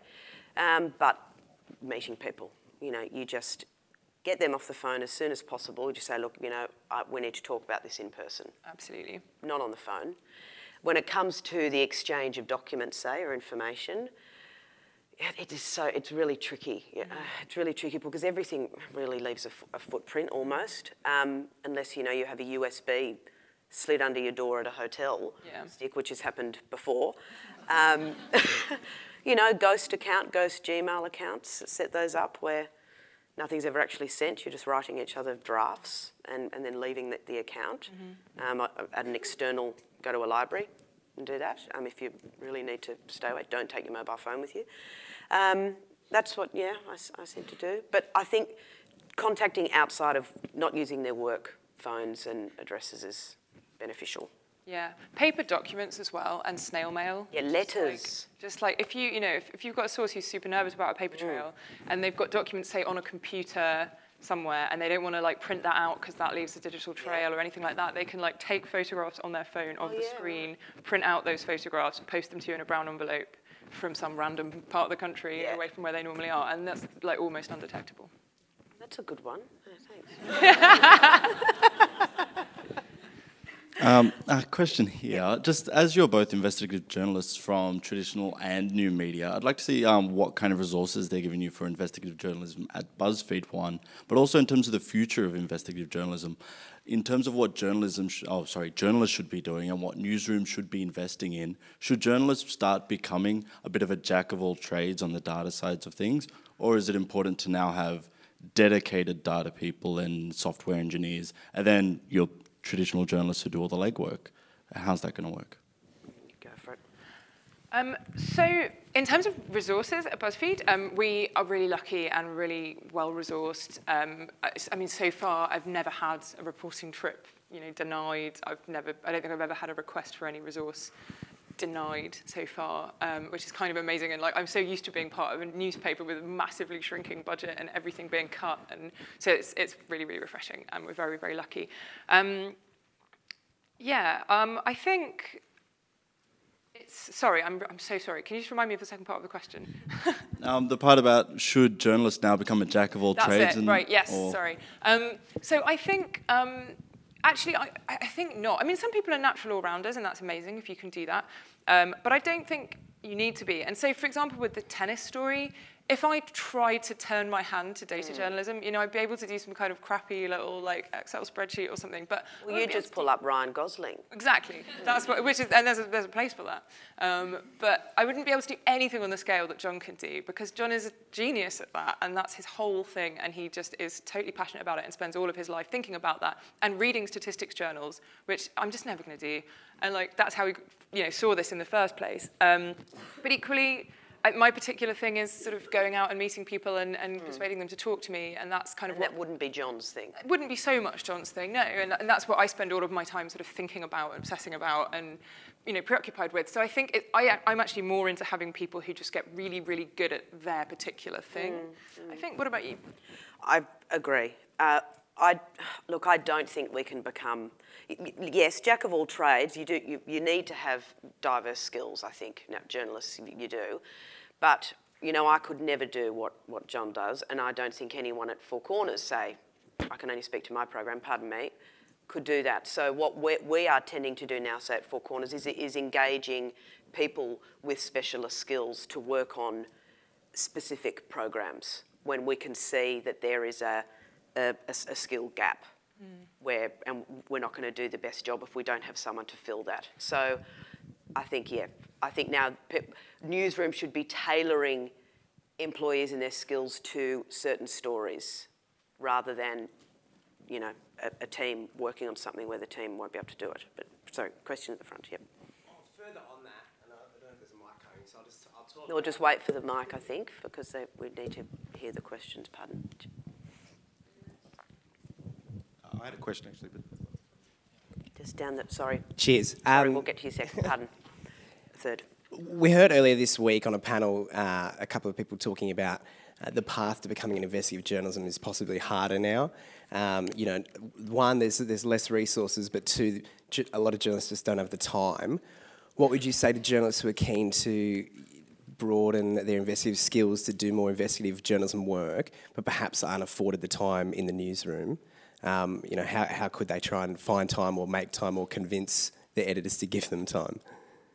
Um, but meeting people, you know, you just get them off the phone as soon as possible. Just say, look, you know, I, we need to talk about this in person. Absolutely. Not on the phone. When it comes to the exchange of documents, say, or information, it is so, it's really tricky. Yeah, mm. it's really tricky because everything really leaves a, a footprint almost, um, unless, you know, you have a USB slid under your door at a hotel, yeah. stick, which has happened before. Um, you know, ghost account, ghost Gmail accounts, set those up where nothing's ever actually sent. You're just writing each other drafts and, and then leaving the, the account mm-hmm. um, at an external, go to a library and do that. Um, if you really need to stay away, don't take your mobile phone with you. Um, that's what, yeah, I, I seem to do. But I think contacting outside of not using their work phones and addresses is beneficial. Yeah, paper documents as well, and snail mail. Yeah, letters. Just like, just like if you, you know, if, if, you've got a source who's super nervous about a paper mm. trail, mm. and they've got documents, say, on a computer somewhere, and they don't want to like print that out because that leaves a digital trail yeah. or anything like that, they can like take photographs on their phone of oh, the yeah. screen, print out those photographs, post them to you in a brown envelope from some random part of the country yeah. away from where they normally are, and that's like almost undetectable. That's a good one. thanks. Um, a question here. Just as you're both investigative journalists from traditional and new media, I'd like to see um, what kind of resources they're giving you for investigative journalism at BuzzFeed, one, but also in terms of the future of investigative journalism, in terms of what journalism, sh- oh sorry, journalists should be doing and what newsrooms should be investing in. Should journalists start becoming a bit of a jack of all trades on the data sides of things, or is it important to now have dedicated data people and software engineers, and then you're traditional journalists who do all the legwork. How's that going to work? Go for it. Um, so, in terms of resources at BuzzFeed, um, we are really lucky and really well resourced. Um, I mean, so far, I've never had a reporting trip, you know, denied. I've never, I don't think I've ever had a request for any resource denied so far, um, which is kind of amazing. And like, I'm so used to being part of a newspaper with a massively shrinking budget and everything being cut, and so it's it's really really refreshing, and we're very very lucky. Um, yeah, um, I think. It's, sorry, I'm, I'm so sorry. Can you just remind me of the second part of the question? um, the part about should journalists now become a jack of all That's trades? It, right, yes, or... sorry. Um, so I think um, Actually, I, I think not. I mean, some people are natural all-rounders, and that's amazing if you can do that. Um, but I don't think you need to be. And so, for example, with the tennis story, if I tried to turn my hand to data mm. journalism, you know, I'd be able to do some kind of crappy little like Excel spreadsheet or something. But well, you just pull up Ryan Gosling. Exactly. That's what, which is, and there's a, there's a place for that. Um, but I wouldn't be able to do anything on the scale that John can do because John is a genius at that, and that's his whole thing. And he just is totally passionate about it and spends all of his life thinking about that and reading statistics journals, which I'm just never going to do. And like that's how we, you know, saw this in the first place. Um, but equally my particular thing is sort of going out and meeting people and, and mm. persuading them to talk to me, and that's kind of and what, that wouldn't be John's thing. It wouldn't be so much John's thing, no, and, and that's what I spend all of my time sort of thinking about, obsessing about, and you know preoccupied with. So I think it, I, I'm actually more into having people who just get really, really good at their particular thing. Mm. Mm. I think. What about you? I agree. Uh, I look. I don't think we can become yes, jack of all trades. You do. You, you need to have diverse skills. I think. Now, journalists, you do. But, you know, I could never do what, what John does, and I don't think anyone at Four Corners, say, I can only speak to my program, pardon me, could do that. So what we're, we are tending to do now, say at Four Corners, is, is engaging people with specialist skills to work on specific programs when we can see that there is a, a, a, a skill gap mm. where, and we're not going to do the best job if we don't have someone to fill that. So I think, yeah, I think now newsrooms should be tailoring employees and their skills to certain stories rather than, you know, a, a, team working on something where the team won't be able to do it. But sorry, question at the front, yep. further on that, and I don't know if there's a mic coming, so I'll just, I'll talk. We'll just wait for the mic, I think, because they, we need to hear the questions. Pardon. I had a question actually, but. Just down the, sorry. Cheers. Sorry, um, we'll get to you second. Pardon third? We heard earlier this week on a panel uh, a couple of people talking about uh, the path to becoming an investigative journalism is possibly harder now. Um, you know, one, there's there's less resources, but two, a lot of journalists just don't have the time. What would you say to journalists who are keen to broaden their investigative skills to do more investigative journalism work, but perhaps aren't afforded the time in the newsroom? Um, you know, how, how could they try and find time or make time or convince their editors to give them time?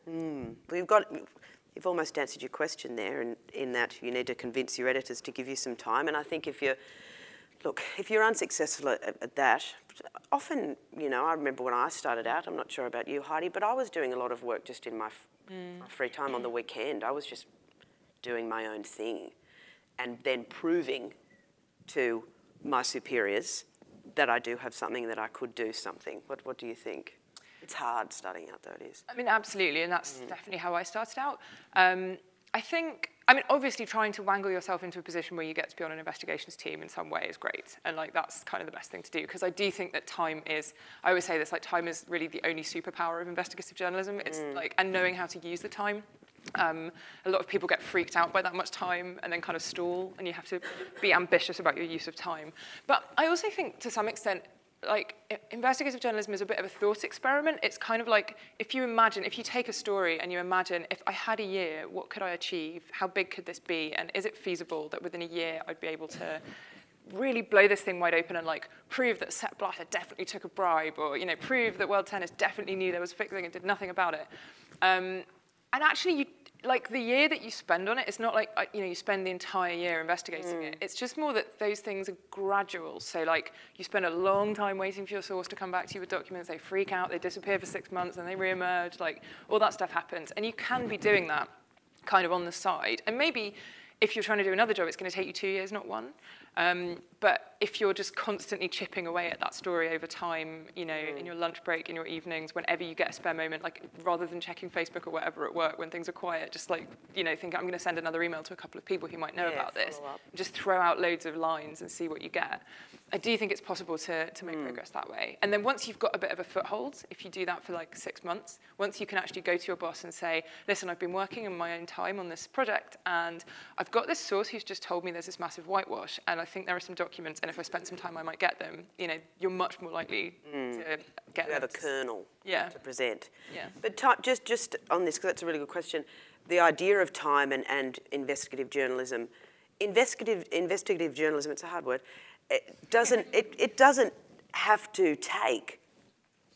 Mm. We've got, you've almost answered your question there in, in that you need to convince your editors to give you some time. And I think if you're, look, if you're unsuccessful at, at that, often, you know, I remember when I started out, I'm not sure about you, Heidi, but I was doing a lot of work just in my, mm. my free time on the weekend. I was just doing my own thing and then proving to my superiors that I do have something that I could do something. What, what do you think? It's hard starting out, though, it is. I mean, absolutely, and that's mm. definitely how I started out. Um, I think, I mean, obviously trying to wangle yourself into a position where you get to be on an investigations team in some way is great. And like, that's kind of the best thing to do. Because I do think that time is, I always say this, like time is really the only superpower of investigative journalism. It's mm. like, and knowing how to use the time. Um, a lot of people get freaked out by that much time and then kind of stall, and you have to be ambitious about your use of time. But I also think to some extent, like investigative journalism is a bit of a thought experiment. It's kind of like if you imagine, if you take a story and you imagine, if I had a year, what could I achieve? How big could this be? And is it feasible that within a year I'd be able to really blow this thing wide open and like prove that Sepp Blatter definitely took a bribe or, you know, prove that World Tennis definitely knew there was fixing and did nothing about it. Um, and actually, you, like the year that you spend on it, it's not like uh, you know you spend the entire year investigating mm. it. It's just more that those things are gradual. So like you spend a long time waiting for your source to come back to you with documents. They freak out, they disappear for six months, and they reemerge. Like all that stuff happens, and you can be doing that kind of on the side. And maybe if you're trying to do another job, it's going to take you two years, not one. Um, but if you're just constantly chipping away at that story over time, you know, mm. in your lunch break, in your evenings, whenever you get a spare moment, like rather than checking Facebook or whatever at work when things are quiet, just like, you know, think I'm going to send another email to a couple of people who might know yeah, about this. Just throw out loads of lines and see what you get. I do think it's possible to, to make mm. progress that way. And then once you've got a bit of a foothold, if you do that for like six months, once you can actually go to your boss and say, listen, I've been working in my own time on this project and I've got this source who's just told me there's this massive whitewash and I think there are some documents and if I spent some time I might get them, you know, you're much more likely mm. to get you have a kernel yeah. to present. Yeah. But time, just, just on this, because that's a really good question, the idea of time and, and investigative journalism, investigative, investigative journalism, it's a hard word, it doesn't, it, it doesn't have to take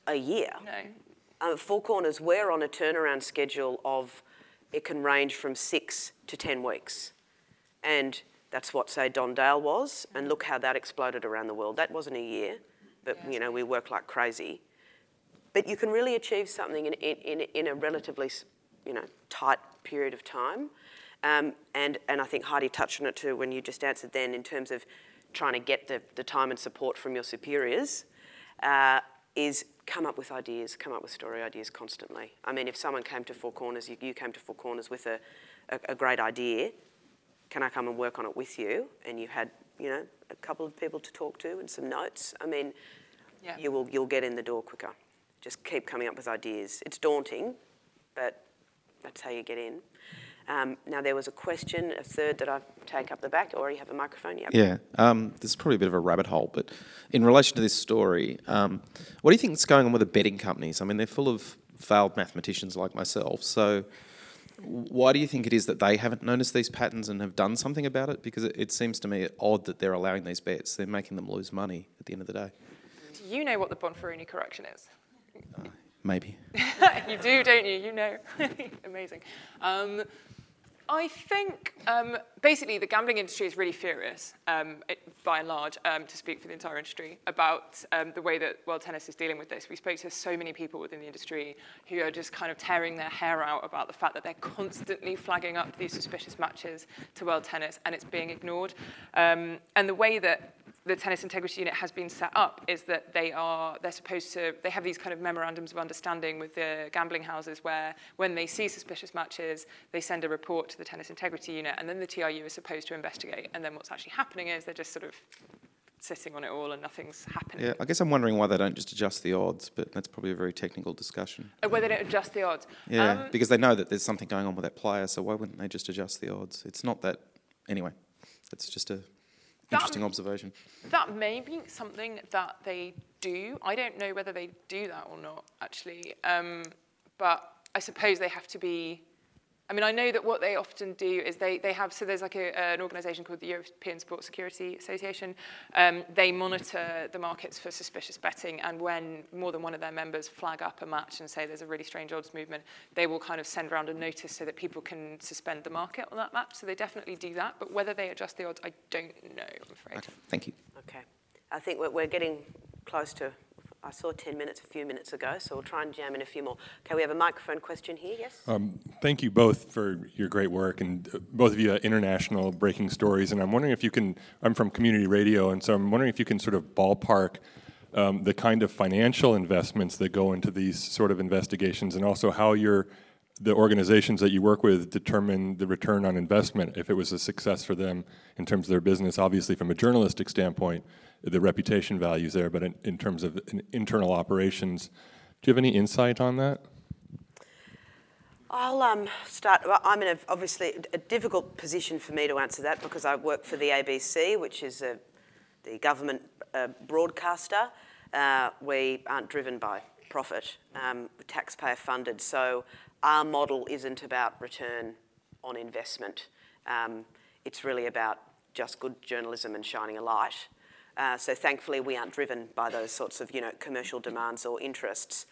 a year. No. Uh, Four Corners, we're on a turnaround schedule of it can range from six to 10 weeks. And that's what, say, Don Dale was, and look how that exploded around the world. That wasn't a year, but, yeah, you know, we work like crazy. But you can really achieve something in, in, in a relatively, you know, tight period of time. Um, and, and I think Heidi touched on it too when you just answered then in terms of trying to get the, the time and support from your superiors, uh, is come up with ideas, come up with story ideas constantly. I mean, if someone came to Four Corners, you, you came to Four Corners with a, a, a, great idea, can I come and work on it with you? And you had, you know, a couple of people to talk to and some notes. I mean, yeah. you will, you'll get in the door quicker. Just keep coming up with ideas. It's daunting, but that's how you get in. Um, now, there was a question, a third that I take up the back, or you have a microphone? Yep. Yeah, um, this is probably a bit of a rabbit hole, but in relation to this story, um, what do you think is going on with the betting companies? I mean, they're full of failed mathematicians like myself, so why do you think it is that they haven't noticed these patterns and have done something about it? Because it, it seems to me odd that they're allowing these bets. They're making them lose money at the end of the day. Do you know what the Bonferroni correction is? Uh, maybe. you do, don't you? You know. Amazing. Um, I think um, basically the gambling industry is really furious, um, it, by and large, um, to speak for the entire industry, about um, the way that World Tennis is dealing with this. We spoke to so many people within the industry who are just kind of tearing their hair out about the fact that they're constantly flagging up these suspicious matches to World Tennis and it's being ignored. Um, and the way that the tennis integrity unit has been set up is that they are they're supposed to they have these kind of memorandums of understanding with the gambling houses where when they see suspicious matches they send a report to the tennis integrity unit and then the TIU is supposed to investigate and then what's actually happening is they're just sort of sitting on it all and nothing's happening. Yeah, I guess I'm wondering why they don't just adjust the odds, but that's probably a very technical discussion. Oh, why they don't adjust the odds? Yeah, um, because they know that there's something going on with that player, so why wouldn't they just adjust the odds? It's not that, anyway, it's just a Interesting observation. That may be something that they do. I don't know whether they do that or not, actually. Um, but I suppose they have to be I mean, I know that what they often do is they, they have, so there's like a, an organisation called the European Sports Security Association. Um, they monitor the markets for suspicious betting, and when more than one of their members flag up a match and say there's a really strange odds movement, they will kind of send around a notice so that people can suspend the market on that match. So they definitely do that, but whether they adjust the odds, I don't know, I'm afraid. Okay, thank you. Okay. I think we're, we're getting close to I saw 10 minutes a few minutes ago, so we'll try and jam in a few more. Okay, we have a microphone question here, yes? Um, thank you both for your great work, and uh, both of you are international breaking stories. And I'm wondering if you can, I'm from community radio, and so I'm wondering if you can sort of ballpark um, the kind of financial investments that go into these sort of investigations, and also how your the organizations that you work with determine the return on investment if it was a success for them in terms of their business. Obviously, from a journalistic standpoint, the reputation values there, but in, in terms of internal operations, do you have any insight on that? I'll um, start. Well, I'm in a, obviously a difficult position for me to answer that because I work for the ABC, which is a, the government uh, broadcaster. Uh, we aren't driven by profit, um, taxpayer funded. So our model isn't about return on investment. Um, it's really about just good journalism and shining a light. Uh, so thankfully, we aren't driven by those sorts of you know commercial demands or interests.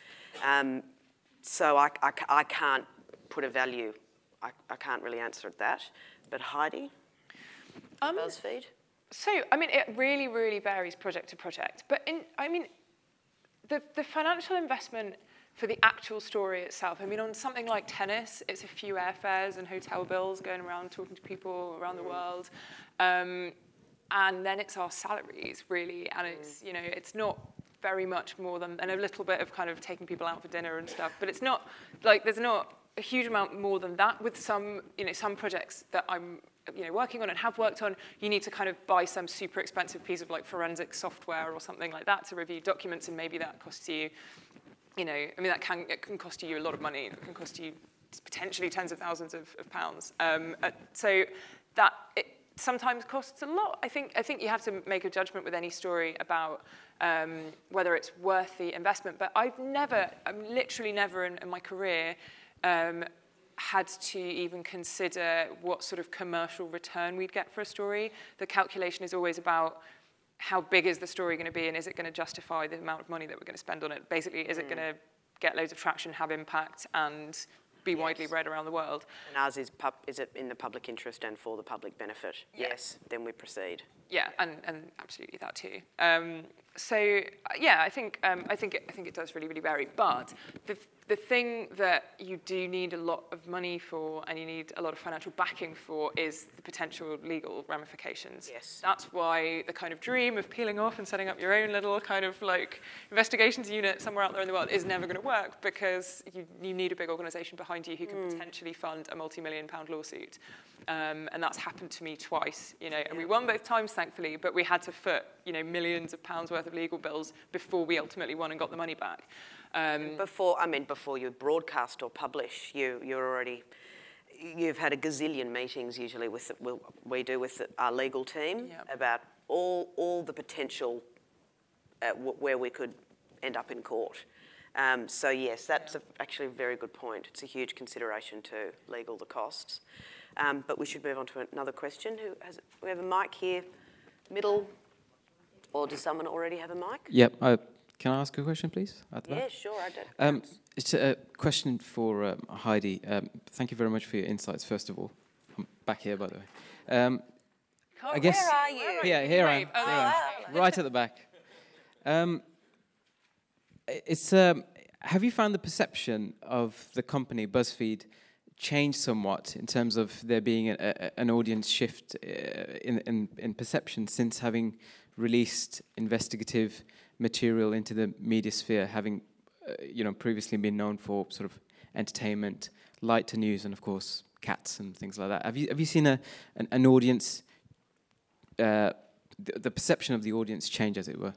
Um, so I, I, I, can't put a value. I, I can't really answer that. But Heidi, um, BuzzFeed. So I mean, it really, really varies project to project. But in, I mean, the the financial investment for the actual story itself. I mean, on something like tennis, it's a few airfares and hotel bills going around talking to people around the world. Um, and then it's our salaries, really. And it's, you know, it's not very much more than, and a little bit of kind of taking people out for dinner and stuff. But it's not, like, there's not a huge amount more than that with some, you know, some projects that I'm you know, working on and have worked on, you need to kind of buy some super expensive piece of like forensic software or something like that to review documents, and maybe that costs you you know, I mean, that can, it can cost you a lot of money. It can cost you potentially tens of thousands of, of pounds. Um, uh, so that it sometimes costs a lot. I think, I think you have to make a judgment with any story about um, whether it's worth the investment. But I've never, I'm literally never in, in my career um, had to even consider what sort of commercial return we'd get for a story. The calculation is always about how big is the story going to be and is it going to justify the amount of money that we're going to spend on it? Basically, is mm. it going to get loads of traction, have impact, and be yes. widely read around the world? And ours is, pub, is it in the public interest and for the public benefit? Yeah. Yes, then we proceed. Yeah, and, and absolutely that too. Um, so yeah, I think um, I think it, I think it does really really vary. But the the thing that you do need a lot of money for and you need a lot of financial backing for is the potential legal ramifications. Yes. That's why the kind of dream of peeling off and setting up your own little kind of like investigations unit somewhere out there in the world is never going to work because you, you need a big organization behind you who can mm. potentially fund a multi-million pound lawsuit. Um, and that's happened to me twice, you know, and we won both times, thankfully, but we had to foot, you know, millions of pounds worth of legal bills before we ultimately won and got the money back. Um, before, I mean, before you broadcast or publish, you, you're already, you've had a gazillion meetings usually with, the, we do with the, our legal team yep. about all, all the potential uh, where we could end up in court. Um, so yes, that's a, actually a very good point. It's a huge consideration to legal, the costs. Um, but we should move on to another question. Who has, we have a mic here, middle, or does someone already have a mic? Yep, I can I ask a question, please? yeah, sure. I don't. Um, it's a question for um, Heidi. Um, thank you very much for your insights. First of all, I'm back here, by the way. Um, I guess. Where are you? Yeah, here I am. Oh, right at the back. Um, it's. Um, have you found the perception of the company BuzzFeed changed somewhat in terms of there being a, a, an audience shift uh, in, in, in perception since having released investigative material into the media sphere, having uh, you know previously been known for sort of entertainment, light to news, and of course cats and things like that. Have you have you seen a an, an audience, uh, the, the, perception of the audience change, as it were?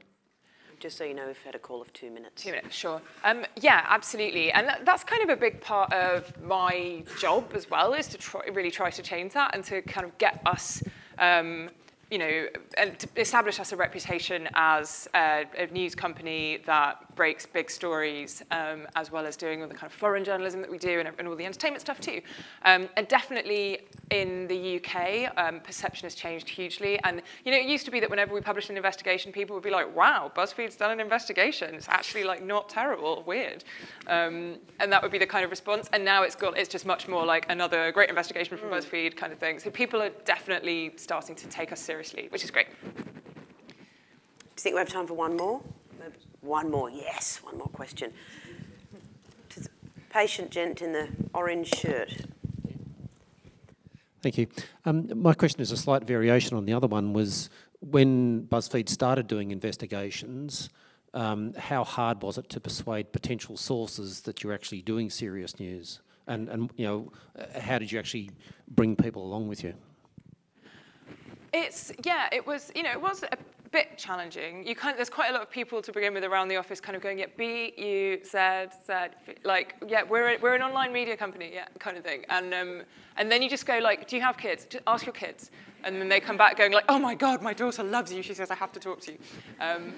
Just so you know, we've had a call of two minutes. Two minutes, sure. Um, yeah, absolutely, and that, that's kind of a big part of my job as well, is to try, really try to change that and to kind of get us. Um, you know, establish us a reputation as a, a news company that breaks big stories, um, as well as doing all the kind of foreign journalism that we do and, and all the entertainment stuff too. Um, and definitely in the UK, um, perception has changed hugely. And, you know, it used to be that whenever we published an investigation, people would be like, wow, BuzzFeed's done an investigation. It's actually like not terrible, weird. Um, and that would be the kind of response. And now it's got, it's just much more like another great investigation from mm. BuzzFeed kind of thing. So people are definitely starting to take us seriously, which is great. Do you think we have time for one more? One more, yes, one more question. To the Patient gent in the orange shirt. Thank you. Um, my question is a slight variation on the other one. Was when BuzzFeed started doing investigations, um, how hard was it to persuade potential sources that you're actually doing serious news? And, and you know, how did you actually bring people along with you? It's yeah, it was you know it was a bit challenging. You of, there's quite a lot of people to begin with around the office kind of going, yeah, B, U, Z, Z, like, yeah, we're, a, we're an online media company, yeah, kind of thing. And, um, and then you just go like, do you have kids? Just ask your kids. And then they come back going like, oh my God, my daughter loves you. She says, I have to talk to you. Um,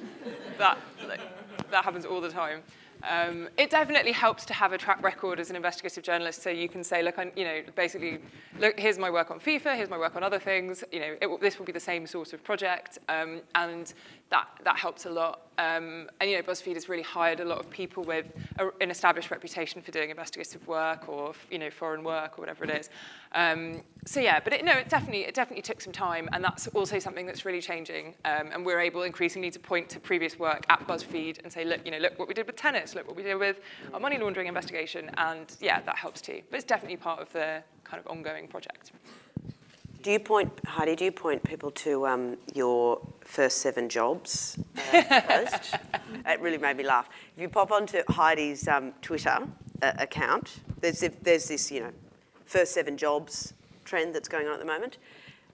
that, like, that happens all the time. Um, it definitely helps to have a track record as an investigative journalist, so you can say, look, I, you know, basically, look, here's my work on FIFA, here's my work on other things. You know, it, this will be the same sort of project, um, and that that helps a lot. Um, and you know, BuzzFeed has really hired a lot of people with a, an established reputation for doing investigative work or you know foreign work or whatever it is. Um, so yeah, but it, no, it definitely it definitely took some time, and that's also something that's really changing. Um, and we're able increasingly to point to previous work at BuzzFeed and say, look, you know, look what we did with tennis, look what we did with our money laundering investigation, and yeah, that helps too. But it's definitely part of the kind of ongoing project. Do you point, Heidi, do you point people to um, your first seven jobs uh, post? it really made me laugh. If you pop onto Heidi's um, Twitter uh, account, there's, there's this, you know, first seven jobs trend that's going on at the moment.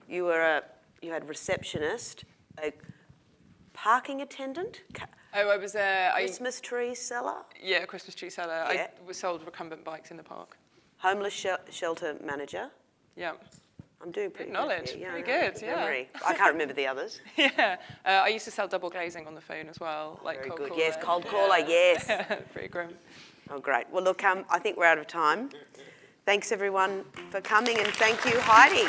You were a, you had receptionist, a parking attendant. Oh, I was a Christmas I, tree seller. Yeah, Christmas tree seller. Yeah. I was sold recumbent bikes in the park. Homeless sh shelter manager. Yeah. I'm doing pretty good knowledge. Good yeah, pretty good. Yeah. Memory. I can't remember the others. yeah. Uh, I used to sell double glazing on the phone as well, like Very cold good. Caller. Yes, cold caller. Yes. pretty grim. Oh, great. Well, look, um, I think we're out of time. Thanks everyone for coming, and thank you, Heidi.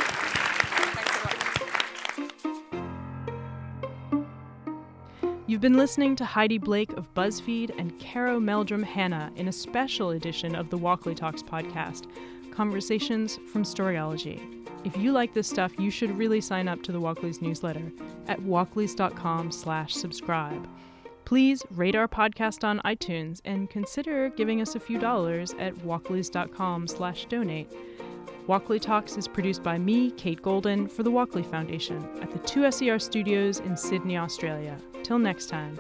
You've been listening to Heidi Blake of BuzzFeed and Caro Meldrum Hanna in a special edition of the Walkley Talks podcast, Conversations from Storyology. If you like this stuff, you should really sign up to the Walkley's newsletter at walkleys.com slash subscribe. Please rate our podcast on iTunes and consider giving us a few dollars at walkleys.com slash donate. Walkley Talks is produced by me, Kate Golden, for the Walkley Foundation at the 2SER studios in Sydney, Australia. Till next time.